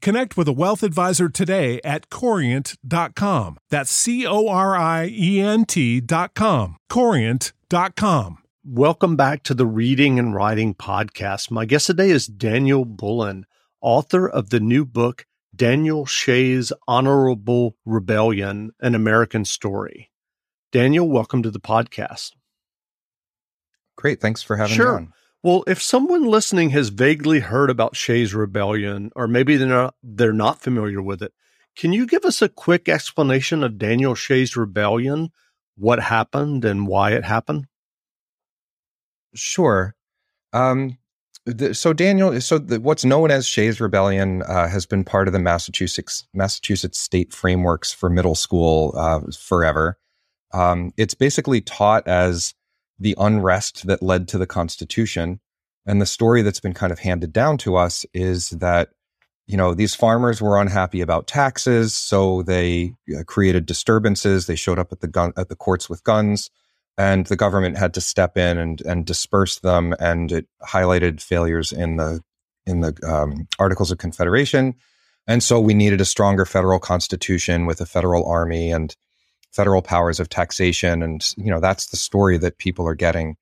connect with a wealth advisor today at corient.com. That's C O R I E N T.com. Corient.com. Welcome back to the Reading and Writing Podcast. My guest today is Daniel Bullen, author of the new book, Daniel Shays' Honorable Rebellion An American Story. Daniel, welcome to the podcast. Great. Thanks for having sure. me on. Well, if someone listening has vaguely heard about Shays' Rebellion, or maybe they're not, they're not familiar with it, can you give us a quick explanation of Daniel Shays' Rebellion, what happened, and why it happened? Sure. Um, the, so Daniel, so the, what's known as Shays' Rebellion uh, has been part of the Massachusetts Massachusetts state frameworks for middle school uh, forever. Um, it's basically taught as the unrest that led to the Constitution, and the story that's been kind of handed down to us is that you know these farmers were unhappy about taxes, so they uh, created disturbances. They showed up at the gun at the courts with guns and the government had to step in and and disperse them and it highlighted failures in the in the um, articles of confederation and so we needed a stronger federal constitution with a federal army and federal powers of taxation and you know that's the story that people are getting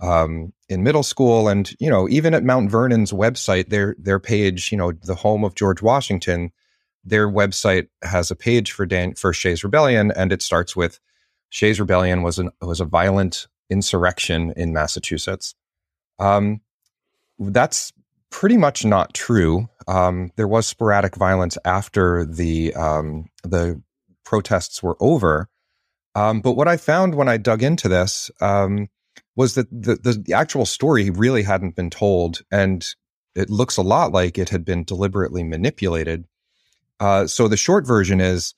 um, in middle school and you know even at mount vernon's website their their page you know the home of george washington their website has a page for dan for shays' rebellion and it starts with Shays' Rebellion was an was a violent insurrection in Massachusetts. Um, that's pretty much not true. Um, there was sporadic violence after the um, the protests were over. Um, but what I found when I dug into this um, was that the, the, the actual story really hadn't been told, and it looks a lot like it had been deliberately manipulated. Uh, so the short version is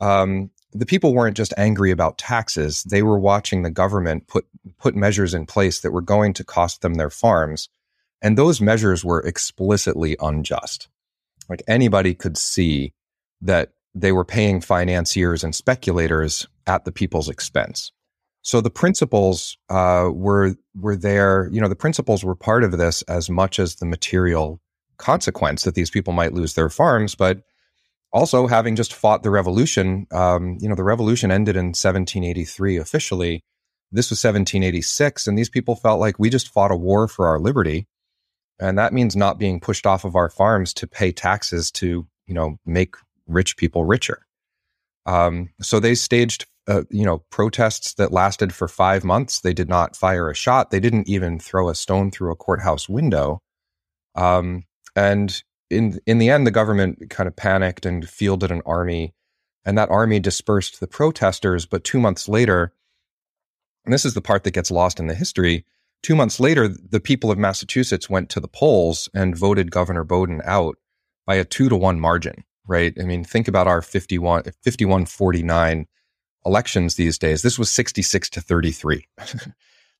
um, the people weren't just angry about taxes; they were watching the government put put measures in place that were going to cost them their farms, and those measures were explicitly unjust. Like anybody could see that they were paying financiers and speculators at the people's expense. So the principles uh, were were there. You know, the principles were part of this as much as the material consequence that these people might lose their farms, but also having just fought the revolution um, you know the revolution ended in 1783 officially this was 1786 and these people felt like we just fought a war for our liberty and that means not being pushed off of our farms to pay taxes to you know make rich people richer um, so they staged uh, you know protests that lasted for five months they did not fire a shot they didn't even throw a stone through a courthouse window um, and in in the end, the government kind of panicked and fielded an army, and that army dispersed the protesters. But two months later, and this is the part that gets lost in the history. Two months later, the people of Massachusetts went to the polls and voted Governor Bowdoin out by a two to one margin. Right? I mean, think about our 51, 51 49 elections these days. This was 66 to 33.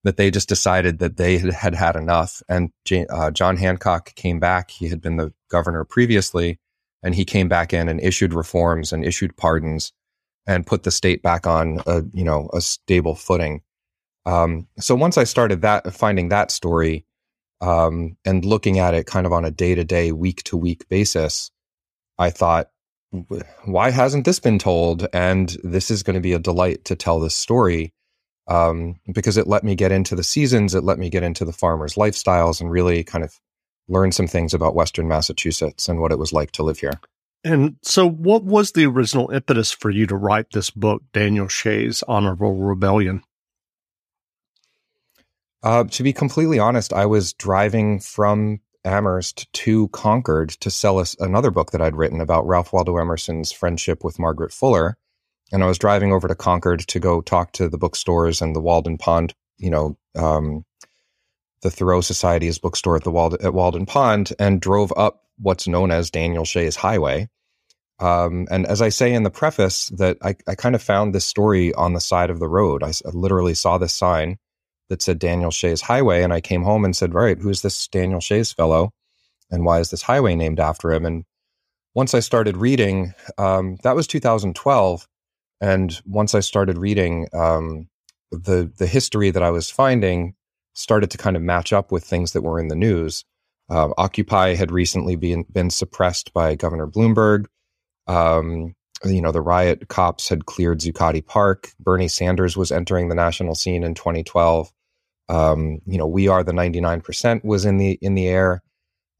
that they just decided that they had had enough. And uh, John Hancock came back. He had been the governor previously, and he came back in and issued reforms and issued pardons and put the state back on a you know a stable footing. Um, so once I started that, finding that story um, and looking at it kind of on a day to day, week to week basis, I thought, why hasn't this been told? And this is going to be a delight to tell this story um, because it let me get into the seasons, it let me get into the farmers' lifestyles, and really kind of learn some things about Western Massachusetts and what it was like to live here. And so, what was the original impetus for you to write this book, Daniel Shays' Honorable Rebellion? Uh, to be completely honest, I was driving from Amherst to Concord to sell us another book that I'd written about Ralph Waldo Emerson's friendship with Margaret Fuller. And I was driving over to Concord to go talk to the bookstores and the Walden Pond, you know, um, the Thoreau Society's bookstore at the Wald- at Walden Pond, and drove up what's known as Daniel Shays Highway. Um, and as I say in the preface, that I, I, kind of found this story on the side of the road. I, I literally saw this sign that said Daniel Shays Highway. And I came home and said, right, who's this Daniel Shays fellow? And why is this highway named after him? And once I started reading, um, that was 2012. And once I started reading, um, the the history that I was finding started to kind of match up with things that were in the news. Uh, Occupy had recently been been suppressed by Governor Bloomberg. Um, you know, the riot cops had cleared Zuccotti Park. Bernie Sanders was entering the national scene in 2012. Um, you know, we are the 99% was in the in the air.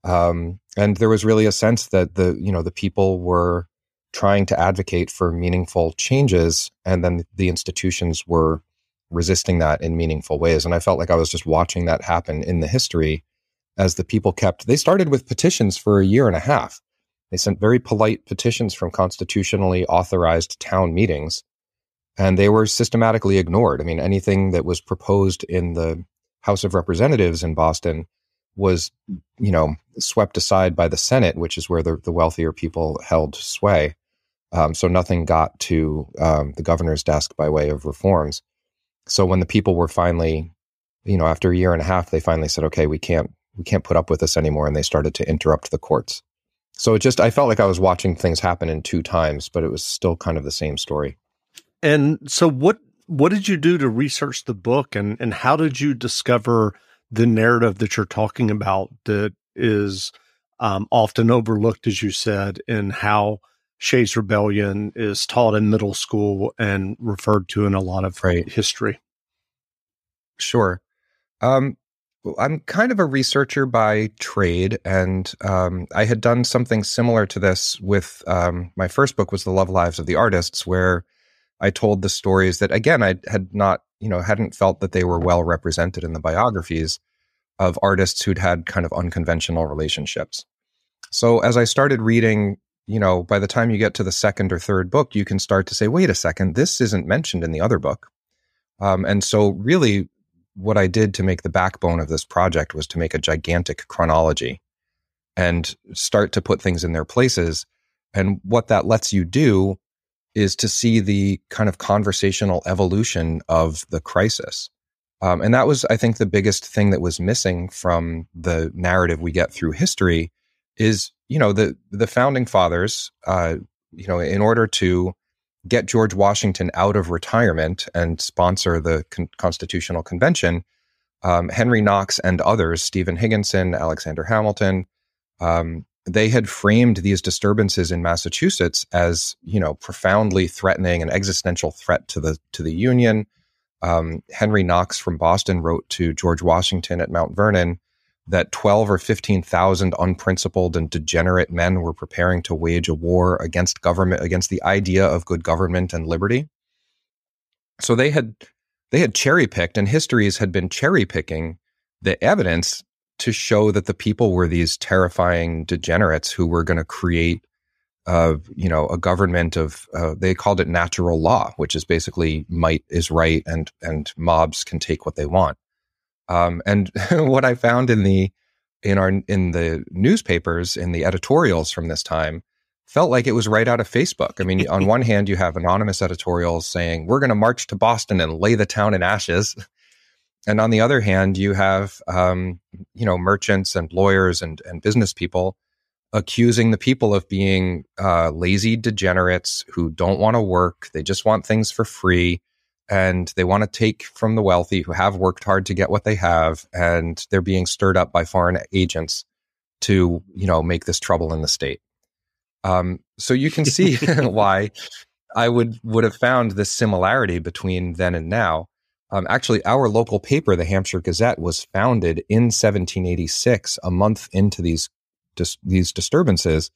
Um, and there was really a sense that the you know the people were trying to advocate for meaningful changes, and then the institutions were resisting that in meaningful ways. And I felt like I was just watching that happen in the history as the people kept. They started with petitions for a year and a half. They sent very polite petitions from constitutionally authorized town meetings and they were systematically ignored. I mean, anything that was proposed in the House of Representatives in Boston was, you know, swept aside by the Senate, which is where the, the wealthier people held sway. Um, so nothing got to um, the governor's desk by way of reforms. So when the people were finally, you know, after a year and a half, they finally said, "Okay, we can't, we can't put up with this anymore," and they started to interrupt the courts. So it just, I felt like I was watching things happen in two times, but it was still kind of the same story. And so what what did you do to research the book and and how did you discover the narrative that you're talking about that is um, often overlooked, as you said, in how Shays' Rebellion is taught in middle school and referred to in a lot of right. history? Sure. Um, I'm kind of a researcher by trade, and um, I had done something similar to this with um, my first book was The Love Lives of the Artists, where I told the stories that again I had not, you know, hadn't felt that they were well represented in the biographies of artists who'd had kind of unconventional relationships. So as I started reading, you know, by the time you get to the second or third book, you can start to say, wait a second, this isn't mentioned in the other book. Um, and so really what I did to make the backbone of this project was to make a gigantic chronology and start to put things in their places. And what that lets you do is to see the kind of conversational evolution of the crisis. Um, and that was, I think, the biggest thing that was missing from the narrative we get through history is, you know, the the founding fathers, uh, you know, in order to get George Washington out of retirement and sponsor the con- Constitutional Convention, um, Henry Knox and others, Stephen Higginson, Alexander Hamilton, um, they had framed these disturbances in Massachusetts as, you know, profoundly threatening an existential threat to the to the Union. Um, Henry Knox from Boston wrote to George Washington at Mount Vernon that 12 or 15,000 unprincipled and degenerate men were preparing to wage a war against government, against the idea of good government and liberty. So they had they had cherry picked, and histories had been cherry picking the evidence to show that the people were these terrifying degenerates who were going to create uh, you know, a government of uh, they called it natural law, which is basically might is right and and mobs can take what they want. Um, and what I found in the in our in the newspapers in the editorials from this time felt like it was right out of Facebook. I mean, on one hand, you have anonymous editorials saying we're going to march to Boston and lay the town in ashes, and on the other hand, you have um, you know merchants and lawyers and and business people accusing the people of being uh, lazy degenerates who don't want to work. They just want things for free. and they want to take from the wealthy who have worked hard to get what they have and they're being stirred up by foreign agents to you know make this trouble in the state um, so you can see why i would would have found this similarity between then and now um, actually our local paper the hampshire gazette was founded in 1786 a month into these dis- these disturbances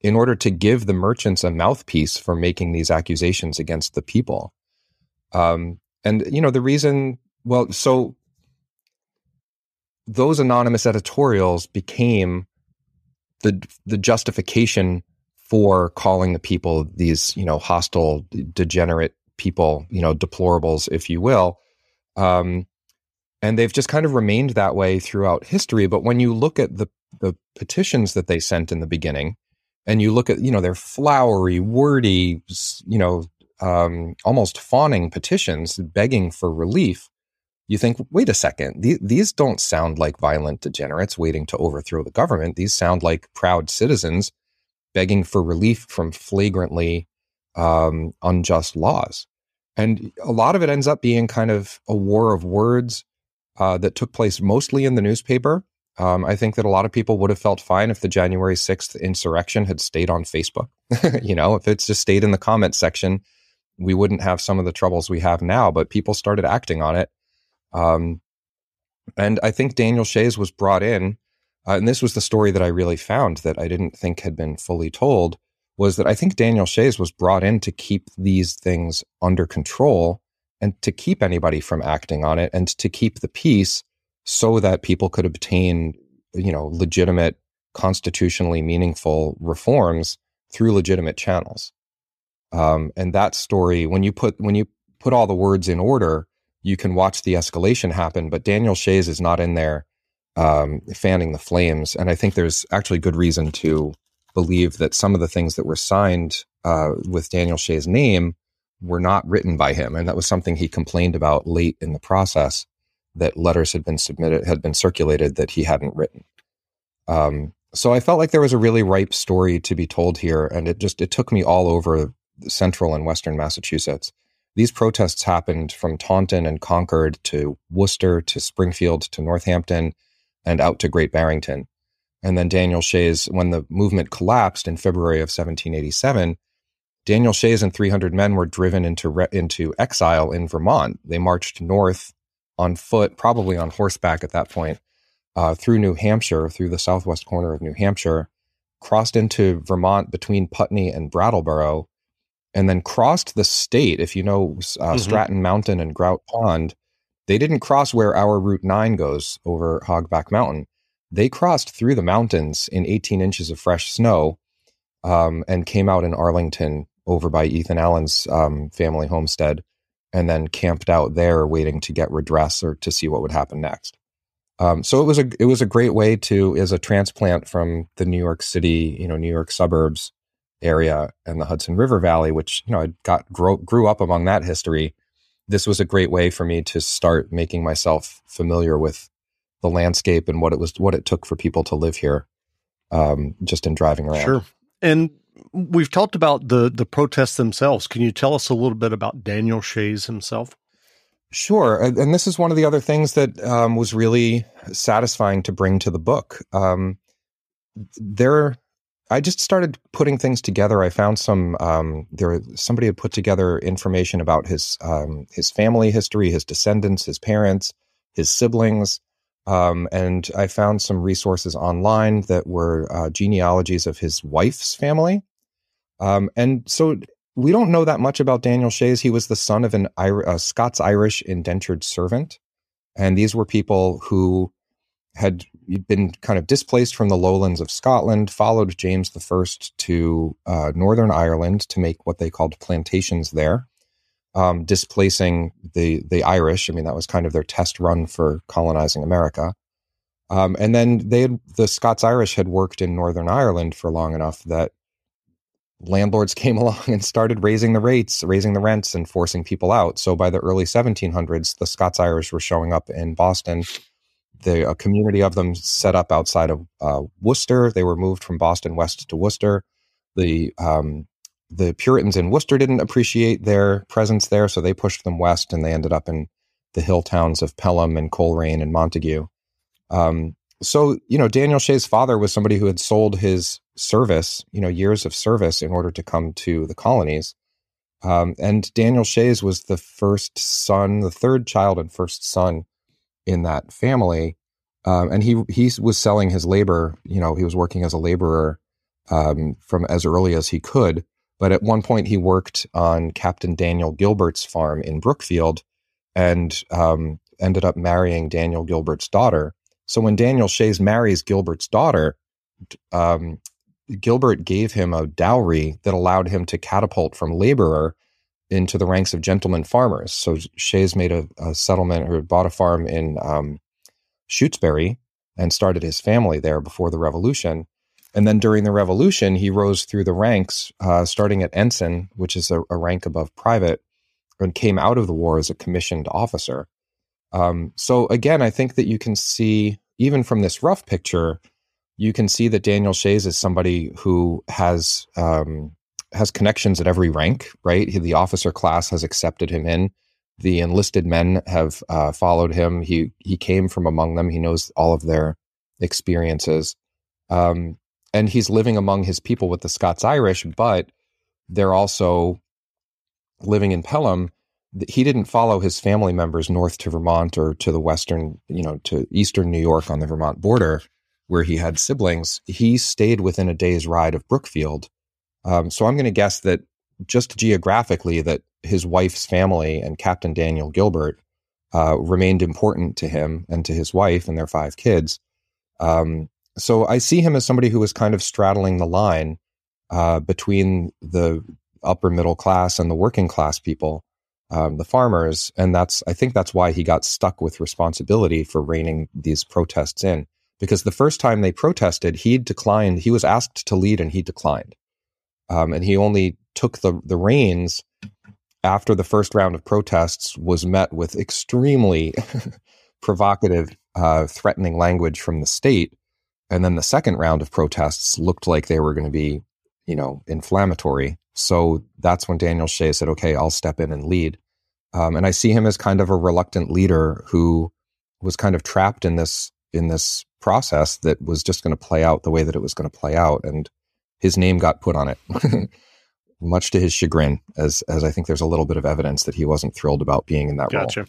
in order to give the merchants a mouthpiece for making these accusations against the people um, and you know the reason, well, so those anonymous editorials became the the justification for calling the people these you know hostile, degenerate people, you know deplorables, if you will. Um, and they've just kind of remained that way throughout history. But when you look at the the petitions that they sent in the beginning, and you look at you know their flowery, wordy, you know um, almost fawning petitions begging for relief, you think, wait a second, th- these don't sound like violent degenerates waiting to overthrow the government. These sound like proud citizens begging for relief from flagrantly um, unjust laws. And a lot of it ends up being kind of a war of words uh, that took place mostly in the newspaper. Um, I think that a lot of people would have felt fine if the January 6th insurrection had stayed on Facebook. you know, if it's just stayed in the comment section we wouldn't have some of the troubles we have now, but people started acting on it. Um, and I think Daniel Shays was brought in, uh, and this was the story that I really found that I didn't think had been fully told, was that I think Daniel Shays was brought in to keep these things under control and to keep anybody from acting on it and to keep the peace so that people could obtain, you know, legitimate, constitutionally meaningful reforms through legitimate channels. Um, and that story, when you put when you put all the words in order, you can watch the escalation happen. But Daniel Shays is not in there um, fanning the flames, and I think there's actually good reason to believe that some of the things that were signed uh, with Daniel Shays' name were not written by him, and that was something he complained about late in the process. That letters had been submitted, had been circulated that he hadn't written. Um, so I felt like there was a really ripe story to be told here, and it just it took me all over central and western Massachusetts. These protests happened from Taunton and Concord to Worcester to Springfield to Northampton and out to Great Barrington. And then Daniel Shays, when the movement collapsed in February of 1787, Daniel Shays and 300 men were driven into, re- into exile in Vermont. They marched north on foot, probably on horseback at that point, uh, through New Hampshire, through the southwest corner of New Hampshire, crossed into Vermont between Putney and Brattleboro, and then crossed the state. If you know uh, mm-hmm. Stratton Mountain and Grout Pond, they didn't cross where our Route 9 goes over Hogback Mountain. They crossed through the mountains in 18 inches of fresh snow um, and came out in Arlington over by Ethan Allen's um, family homestead and then camped out there waiting to get redress or to see what would happen next. Um, so it was a it was a great way to as a transplant from the New York City, you know, New York suburbs area and the Hudson River Valley, which you know I got grew, grew up among that history. This was a great way for me to start making myself familiar with the landscape and what it was, what it took for people to live here, um, just in driving around. Sure. And we've talked about the the protests themselves. Can you tell us a little bit about Daniel Shays himself? Sure, and this is one of the other things that um, was really satisfying to bring to the book. Um, there I just started putting things together. I found some um, there. Somebody had put together information about his um, his family history, his descendants, his parents, his siblings, um, and I found some resources online that were uh, genealogies of his wife's family. Um, and so we don't know that much about Daniel Shays. He was the son of an a Scots Irish indentured servant, and these were people who had been kind of displaced from the lowlands of Scotland, followed James I to uh, Northern Ireland to make what they called plantations there, um, displacing the the Irish. I mean, that was kind of their test run for colonizing America. Um, and then they had, the Scots Irish had worked in Northern Ireland for long enough that landlords came along and started raising the rates, raising the rents, and forcing people out. So by the early 1700s, the Scots Irish were showing up in Boston the a community of them set up outside of uh, Worcester. They were moved from Boston west to Worcester. The um, the Puritans in Worcester didn't appreciate their presence there, so they pushed them west, and they ended up in the hill towns of Pelham and Colrain and Montague. Um, so, you know, Daniel Shays' father was somebody who had sold his service, you know, years of service in order to come to the colonies. Um, and Daniel Shays was the first son, the third child and first son in that family. Um, and he he was selling his labor. You know, he was working as a laborer um, from as early as he could. But at one point, he worked on Captain Daniel Gilbert's farm in Brookfield, and um, ended up marrying Daniel Gilbert's daughter. So when Daniel Shays marries Gilbert's daughter, um, Gilbert gave him a dowry that allowed him to catapult from laborer into the ranks of gentleman farmers. So Shays made a, a settlement or bought a farm in um, Shutesbury and started his family there before the Revolution. And then during the Revolution, he rose through the ranks, uh, starting at ensign, which is a, a, rank above private, and came out of the war as a commissioned officer. Um, so again, I think that you can see, even from this rough picture, you can see that Daniel Shays is somebody who has um, has connections at every rank. Right, the officer class has accepted him in. The enlisted men have uh, followed him. He he came from among them. He knows all of their experiences, um, and he's living among his people with the Scots Irish. But they're also living in Pelham. He didn't follow his family members north to Vermont or to the western, you know, to eastern New York on the Vermont border where he had siblings, he stayed within a day's ride of Brookfield. Um, so I'm going to guess that just geographically, that his wife's family and Captain Daniel Gilbert uh, remained important to him and to his wife and their five kids. Um, so I see him as somebody who was kind of straddling the line uh, between the upper middle class and the working class people, um, the farmers, and that's I think that's why he got stuck with responsibility for reining these protests in because the first time they protested, he declined. He was asked to lead and he declined. Um, and he only took the, the reins after the first round of protests was met with extremely provocative, uh, threatening language from the state. And then the second round of protests looked like they were going to be, you know, inflammatory. So that's when Daniel Shay said, okay, I'll step in and lead. Um, and I see him as kind of a reluctant leader who was kind of trapped in this in this process that was just going to play out the way that it was going to play out and his name got put on it much to his chagrin as as I think there's a little bit of evidence that he wasn't thrilled about being in that gotcha. role.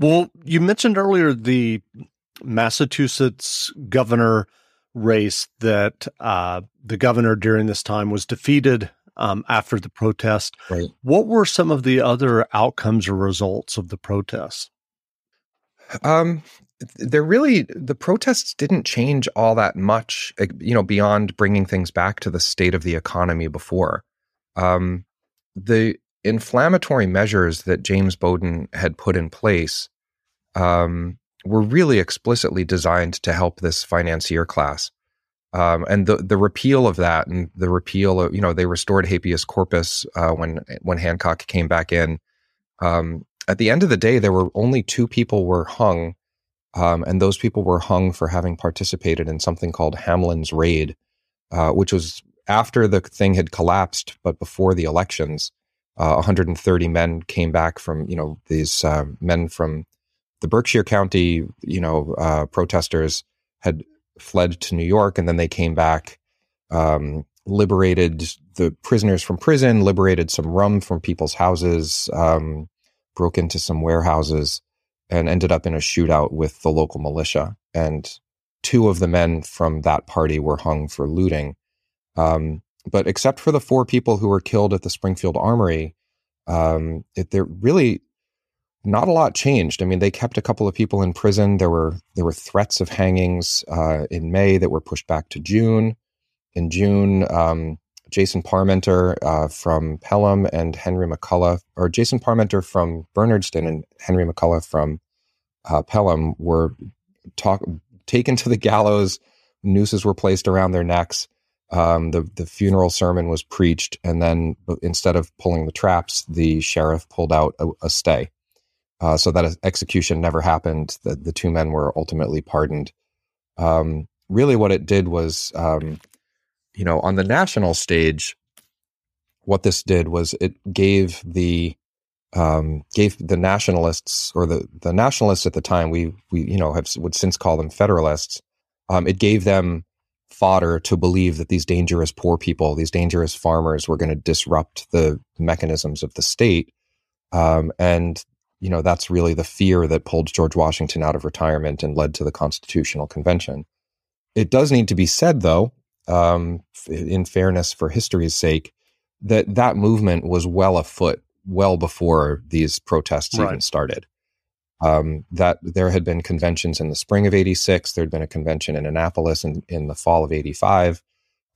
Well, you mentioned earlier the Massachusetts governor race that uh, the governor during this time was defeated um, after the protest. Right. What were some of the other outcomes or results of the protests? Um, they're really the protests didn't change all that much, eh, you know, beyond bringing things back to the state of the economy before. Um, the inflammatory measures that James Bowdoin had put in place um, were really explicitly designed to help this financier class. Um, and the the repeal of that and the repeal of you know they restored habeas corpus uh, when when Hancock came back in. Um, at the end of the day, there were only two people were hung, um, and those people were hung for having participated in something called Hamlin's raid, uh, which was after the thing had collapsed, but before the elections uh, 130 men came back from you know these uh, men from the Berkshire County you know uh, protesters had fled to New York and then they came back um, liberated the prisoners from prison, liberated some rum from people's houses, um, broke into some warehouses, and ended up in a shootout with the local militia. And two of the men from that party were hung for looting. Um, but except for the four people who were killed at the Springfield Armory, um, it, there really not a lot changed. I mean, they kept a couple of people in prison. There were there were threats of hangings uh, in May that were pushed back to June. In June, um, Jason Parmenter uh, from Pelham and Henry McCullough, or Jason Parmenter from Bernardston and Henry McCullough from uh, Pelham, were talk, taken to the gallows. Nooses were placed around their necks. Um, the the funeral sermon was preached, and then instead of pulling the traps, the sheriff pulled out a, a stay uh, so that execution never happened. The, the two men were ultimately pardoned. Um, really, what it did was, um, you know, on the national stage, what this did was it gave the um, gave the nationalists or the the nationalists at the time we we you know have would since call them federalists. Um, it gave them fodder to believe that these dangerous poor people, these dangerous farmers, were going to disrupt the mechanisms of the state. Um, and you know, that's really the fear that pulled George Washington out of retirement and led to the Constitutional Convention. It does need to be said, though, um, in fairness for history's sake, that that movement was well afoot well before these protests right. even started. Um, that there had been conventions in the spring of 86, there had been a convention in Annapolis in, in the fall of 85.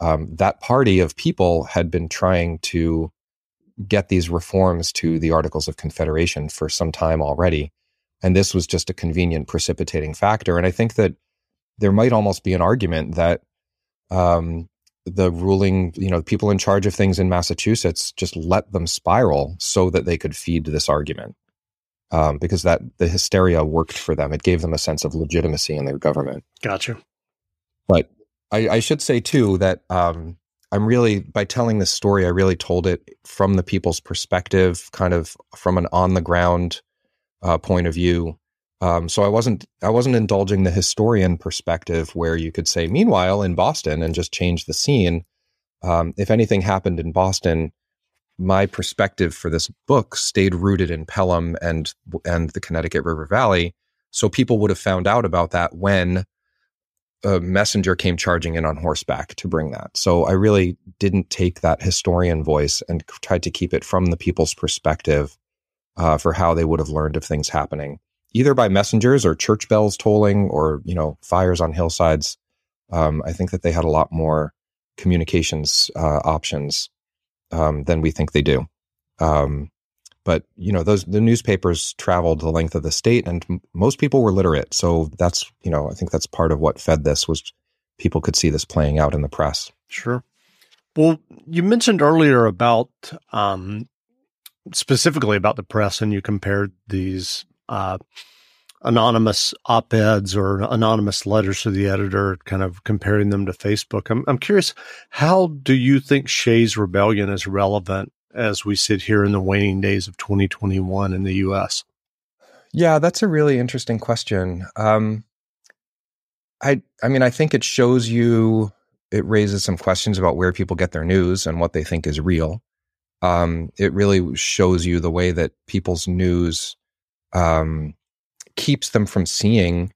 Um, that party of people had been trying to get these reforms to the Articles of Confederation for some time already. And this was just a convenient precipitating factor. And I think that there might almost be an argument that um, the ruling, you know, people in charge of things in Massachusetts just let them spiral so that they could feed this argument. Um, because that the hysteria worked for them. It gave them a sense of legitimacy in their government. Gotcha. But I, I should say too that um, I'm really by telling this story, I really told it from the people's perspective, kind of from an on the ground uh, point of view. Um, so I wasn't I wasn't indulging the historian perspective where you could say, meanwhile, in Boston, and just change the scene. Um, if anything happened in Boston, my perspective for this book stayed rooted in Pelham and and the Connecticut River Valley. So people would have found out about that when a messenger came charging in on horseback to bring that. So I really didn't take that historian voice and tried to keep it from the people's perspective uh, for how they would have learned of things happening, either by messengers or church bells tolling or you know fires on hillsides. Um, I think that they had a lot more communications uh, options um, than we think they do. Um, but you know those the newspapers traveled the length of the state and m- most people were literate. So that's you know i think that's part of what fed this was people could see this playing out in the press. Sure. Well you mentioned earlier about um, specifically about the press and you compared these uh, anonymous op-eds or anonymous letters to the editor kind of comparing them to facebook i'm, I'm curious how do you think shays rebellion is relevant as we sit here in the waning days of 2021 in the US? Yeah, that's a really interesting question. Um, I I mean, I think it shows you it raises some questions about where people get their news and what they think is real. Um, it really shows you the way that people's news um, keeps them from seeing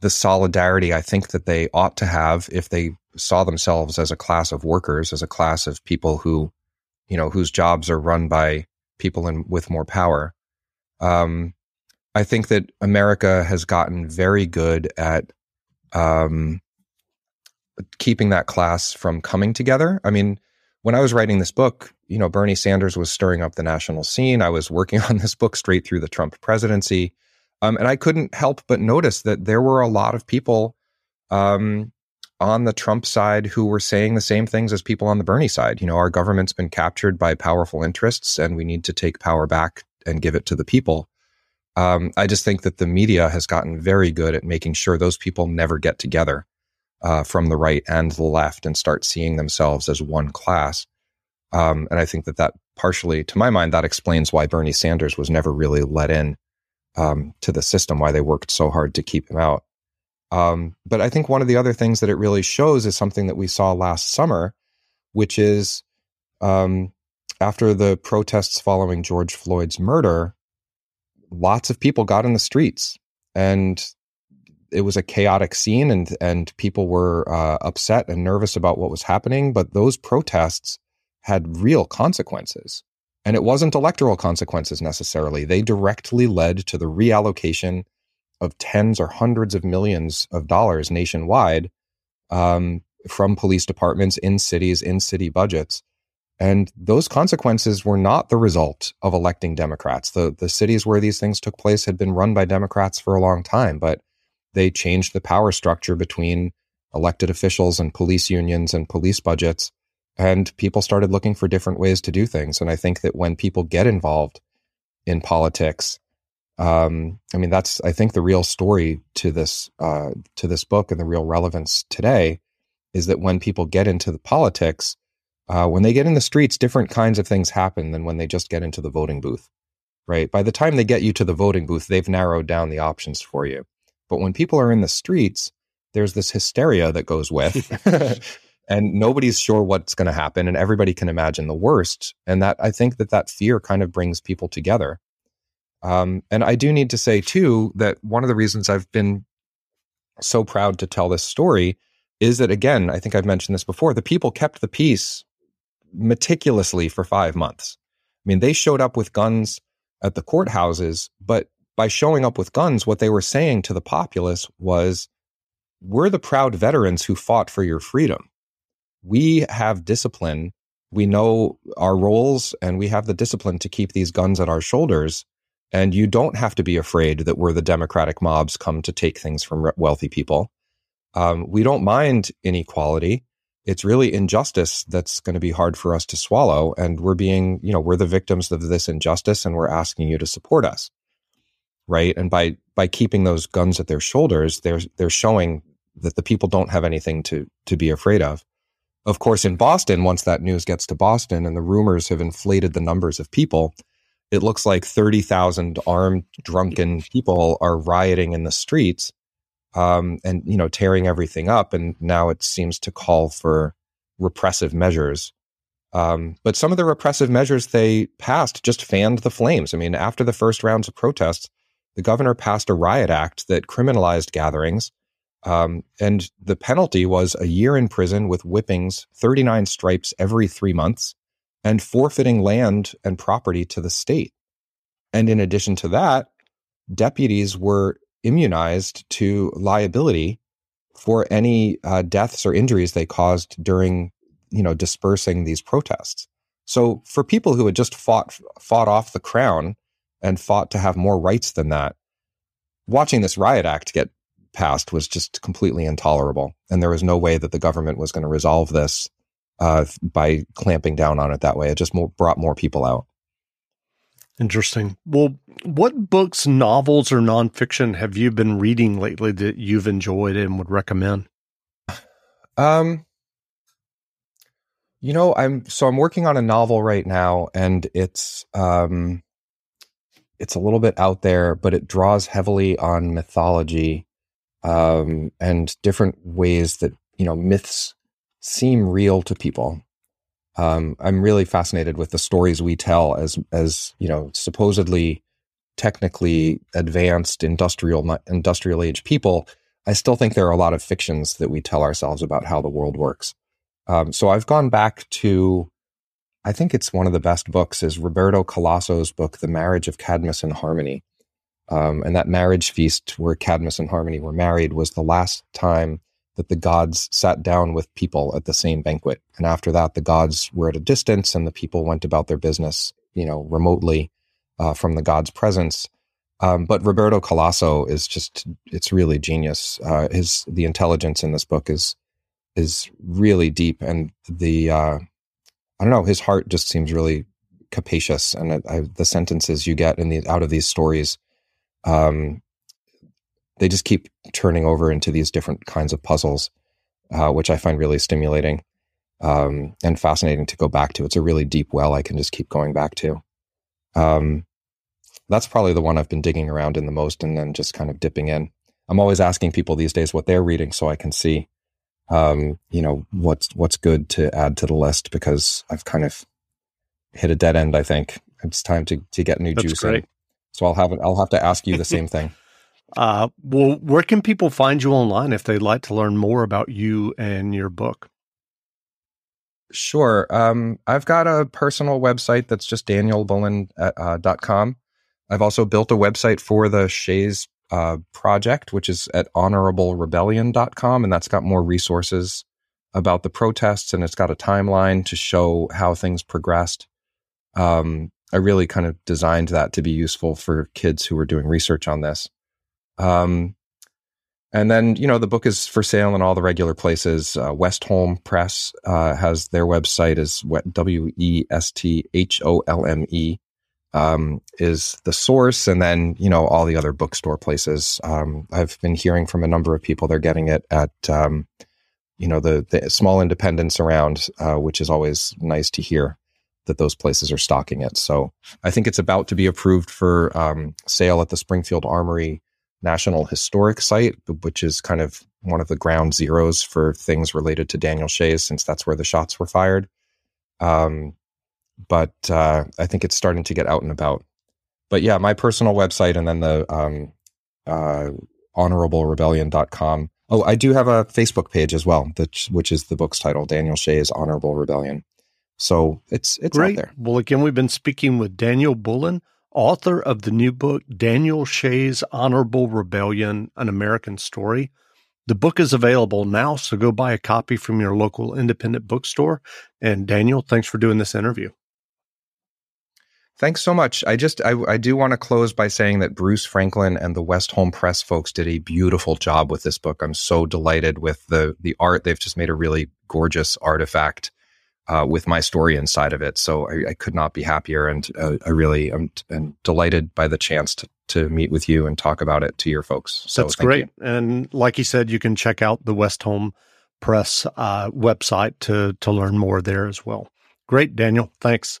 the solidarity I think that they ought to have if they saw themselves as a class of workers, as a class of people who you know, whose jobs are run by people in, with more power. Um, I think that America has gotten very good at um, keeping that class from coming together. I mean, when I was writing this book, you know, Bernie Sanders was stirring up the national scene. I was working on this book straight through the Trump presidency. Um, and I couldn't help but notice that there were a lot of people um, on the Trump side who were saying the same things as people on the Bernie side. You know, our government's been captured by powerful interests and we need to take power back and give it to the people. Um, I just think that the media has gotten very good at making sure those people never get together uh, from the right and the left and start seeing themselves as one class. Um, and I think that that partially, to my mind, that explains why Bernie Sanders was never really let in um, to the system, why they worked so hard to keep him out. Um, but I think one of the other things that it really shows is something that we saw last summer which is um, after the protests following George Floyd's murder, lots of people got in the streets and it was a chaotic scene and and people were uh, upset and nervous about what was happening but those protests had real consequences and it wasn't electoral consequences necessarily they directly led to the reallocation of tens or hundreds of millions of dollars nationwide um, from police departments in cities in city budgets and those consequences were not the result of electing Democrats. The, the cities where these things took place had been run by Democrats for a long time, but they changed the power structure between elected officials and police unions and police budgets. And people started looking for different ways to do things. And I think that when people get involved in politics, um, I mean, that's I think the real story to this uh, to this book and the real relevance today is that when people get into the politics, uh, when they get in the streets, different kinds of things happen than when they just get into the voting booth, right? By the time they get you to the voting booth, they've narrowed down the options for you. But when people are in the streets, there's this hysteria that goes with, and nobody's sure what's going to happen, and everybody can imagine the worst. And that I think that that fear kind of brings people together. Um, and I do need to say too that one of the reasons I've been so proud to tell this story is that again, I think I've mentioned this before. The people kept the peace meticulously for five months. I mean, they showed up with guns at the courthouses, but by showing up with guns, what they were saying to the populace was, We're the proud veterans who fought for your freedom. We have discipline. We know our roles and we have the discipline to keep these guns at our shoulders. And you don't have to be afraid that we're the democratic mobs come to take things from wealthy people. Um, we don't mind inequality it's really injustice that's going to be hard for us to swallow. And we're being, you know, we're the victims of this injustice and we're asking you to support us. Right. And by, by keeping those guns at their shoulders, they're, they're showing that the people don't have anything to, to be afraid of. Of course, in Boston, once that news gets to Boston and the rumors have inflated the numbers of people, it looks like 30,000 armed, drunken people are rioting in the streets um, and you know tearing everything up. And now it seems to call for repressive measures. Um, but some of the repressive measures they passed just fanned the flames. I mean, after the first rounds of protests, the governor passed a riot act that criminalized gatherings. Um, and the penalty was a year in prison with whippings, 39 stripes every three months, and forfeiting land and property to the state. And in addition to that, deputies were immunized to liability for any uh, deaths or injuries they caused during, you know, dispersing these protests. So for people who had just fought fought off the crown and fought to have more rights than that, watching this riot act get passed was just completely intolerable, and there was no way that the government was going to resolve this uh, by clamping down on it that way. It just more, brought more people out. Interesting. Well, what books, novels, or nonfiction have you been reading lately that you've enjoyed and would recommend? Um, you know, I'm so I'm working on a novel right now, and it's um, it's a little bit out there, but it draws heavily on mythology, um, and different ways that you know myths seem real to people um, I'm really fascinated with the stories we tell as as you know supposedly technically advanced industrial industrial age people. I still think there are a lot of fictions that we tell ourselves about how the world works. Um, so I've gone back to, I think it's one of the best books is Roberto Calasso's book, The Marriage of Cadmus and Harmony. Um, and that marriage feast where Cadmus and Harmony were married was the last time that the gods sat down with people at the same banquet. And after that, the gods were at a distance and the people went about their business, you know, remotely uh, from the gods' presence. Um, but Roberto Calasso is just, it's really genius. Uh, his, the intelligence in this book is, is really deep. And the, uh, I don't know, his heart just seems really capacious. And I, the sentences you get in the, out of these stories, um, they just keep turning over into these different kinds of puzzles, uh, which I find really stimulating um, and fascinating to go back to. It's a really deep well I can just keep going back to. Um, that's probably the one I've been digging around in the most and then just kind of dipping in. I'm always asking people these days what they're reading so I can see um, you know, what's what's good to add to the list because I've kind of hit a dead end. I think it's time to to get new That's juice great. in. So I'll have I'll have to ask you the same thing. Uh, well, where can people find you online if they'd like to learn more about you and your book? Sure. Um, I've got a personal website that's just danielbullen uh, dot com. I've also built a website for the Shays uh, project, which is at honorablerebellion.com. And that's got more resources about the protests and it's got a timeline to show how things progressed. Um, I really kind of designed that to be useful for kids who were doing research on this. Um, and then, you know, the book is for sale in all the regular places. Uh, Westholme Press uh, has their website is W E S T H O L M E um, is the source. And then, you know, all the other bookstore places. Um, I've been hearing from a number of people they're getting it at, um, you know, the, the small independents around, uh, which is always nice to hear that those places are stocking it. So I think it's about to be approved for um, sale at the Springfield Armory National Historic Site, which is kind of one of the ground zeros for things related to Daniel Shays, since that's where the shots were fired. Um, but uh, I think it's starting to get out and about. But yeah, my personal website and then the um, uh, honorablerebellion.com. Oh, I do have a Facebook page as well, which, which is the book's title, Daniel Shays Honorable Rebellion. So it's it's Great. out there. Well, again, we've been speaking with Daniel Bullen, author of the new book, Daniel Shays Honorable Rebellion, An American Story. The book is available now, so go buy a copy from your local independent bookstore. And Daniel, thanks for doing this interview. Thanks so much. I just I, I do want to close by saying that Bruce Franklin and the Westholme Press folks did a beautiful job with this book. I'm so delighted with the the art. They've just made a really gorgeous artifact uh, with my story inside of it. So I, I could not be happier, and uh, I really am, am delighted by the chance to to meet with you and talk about it to your folks. So That's great. you. And like you said, you can check out the Westholme Press uh, website to to learn more there as well. Great, Daniel. Thanks.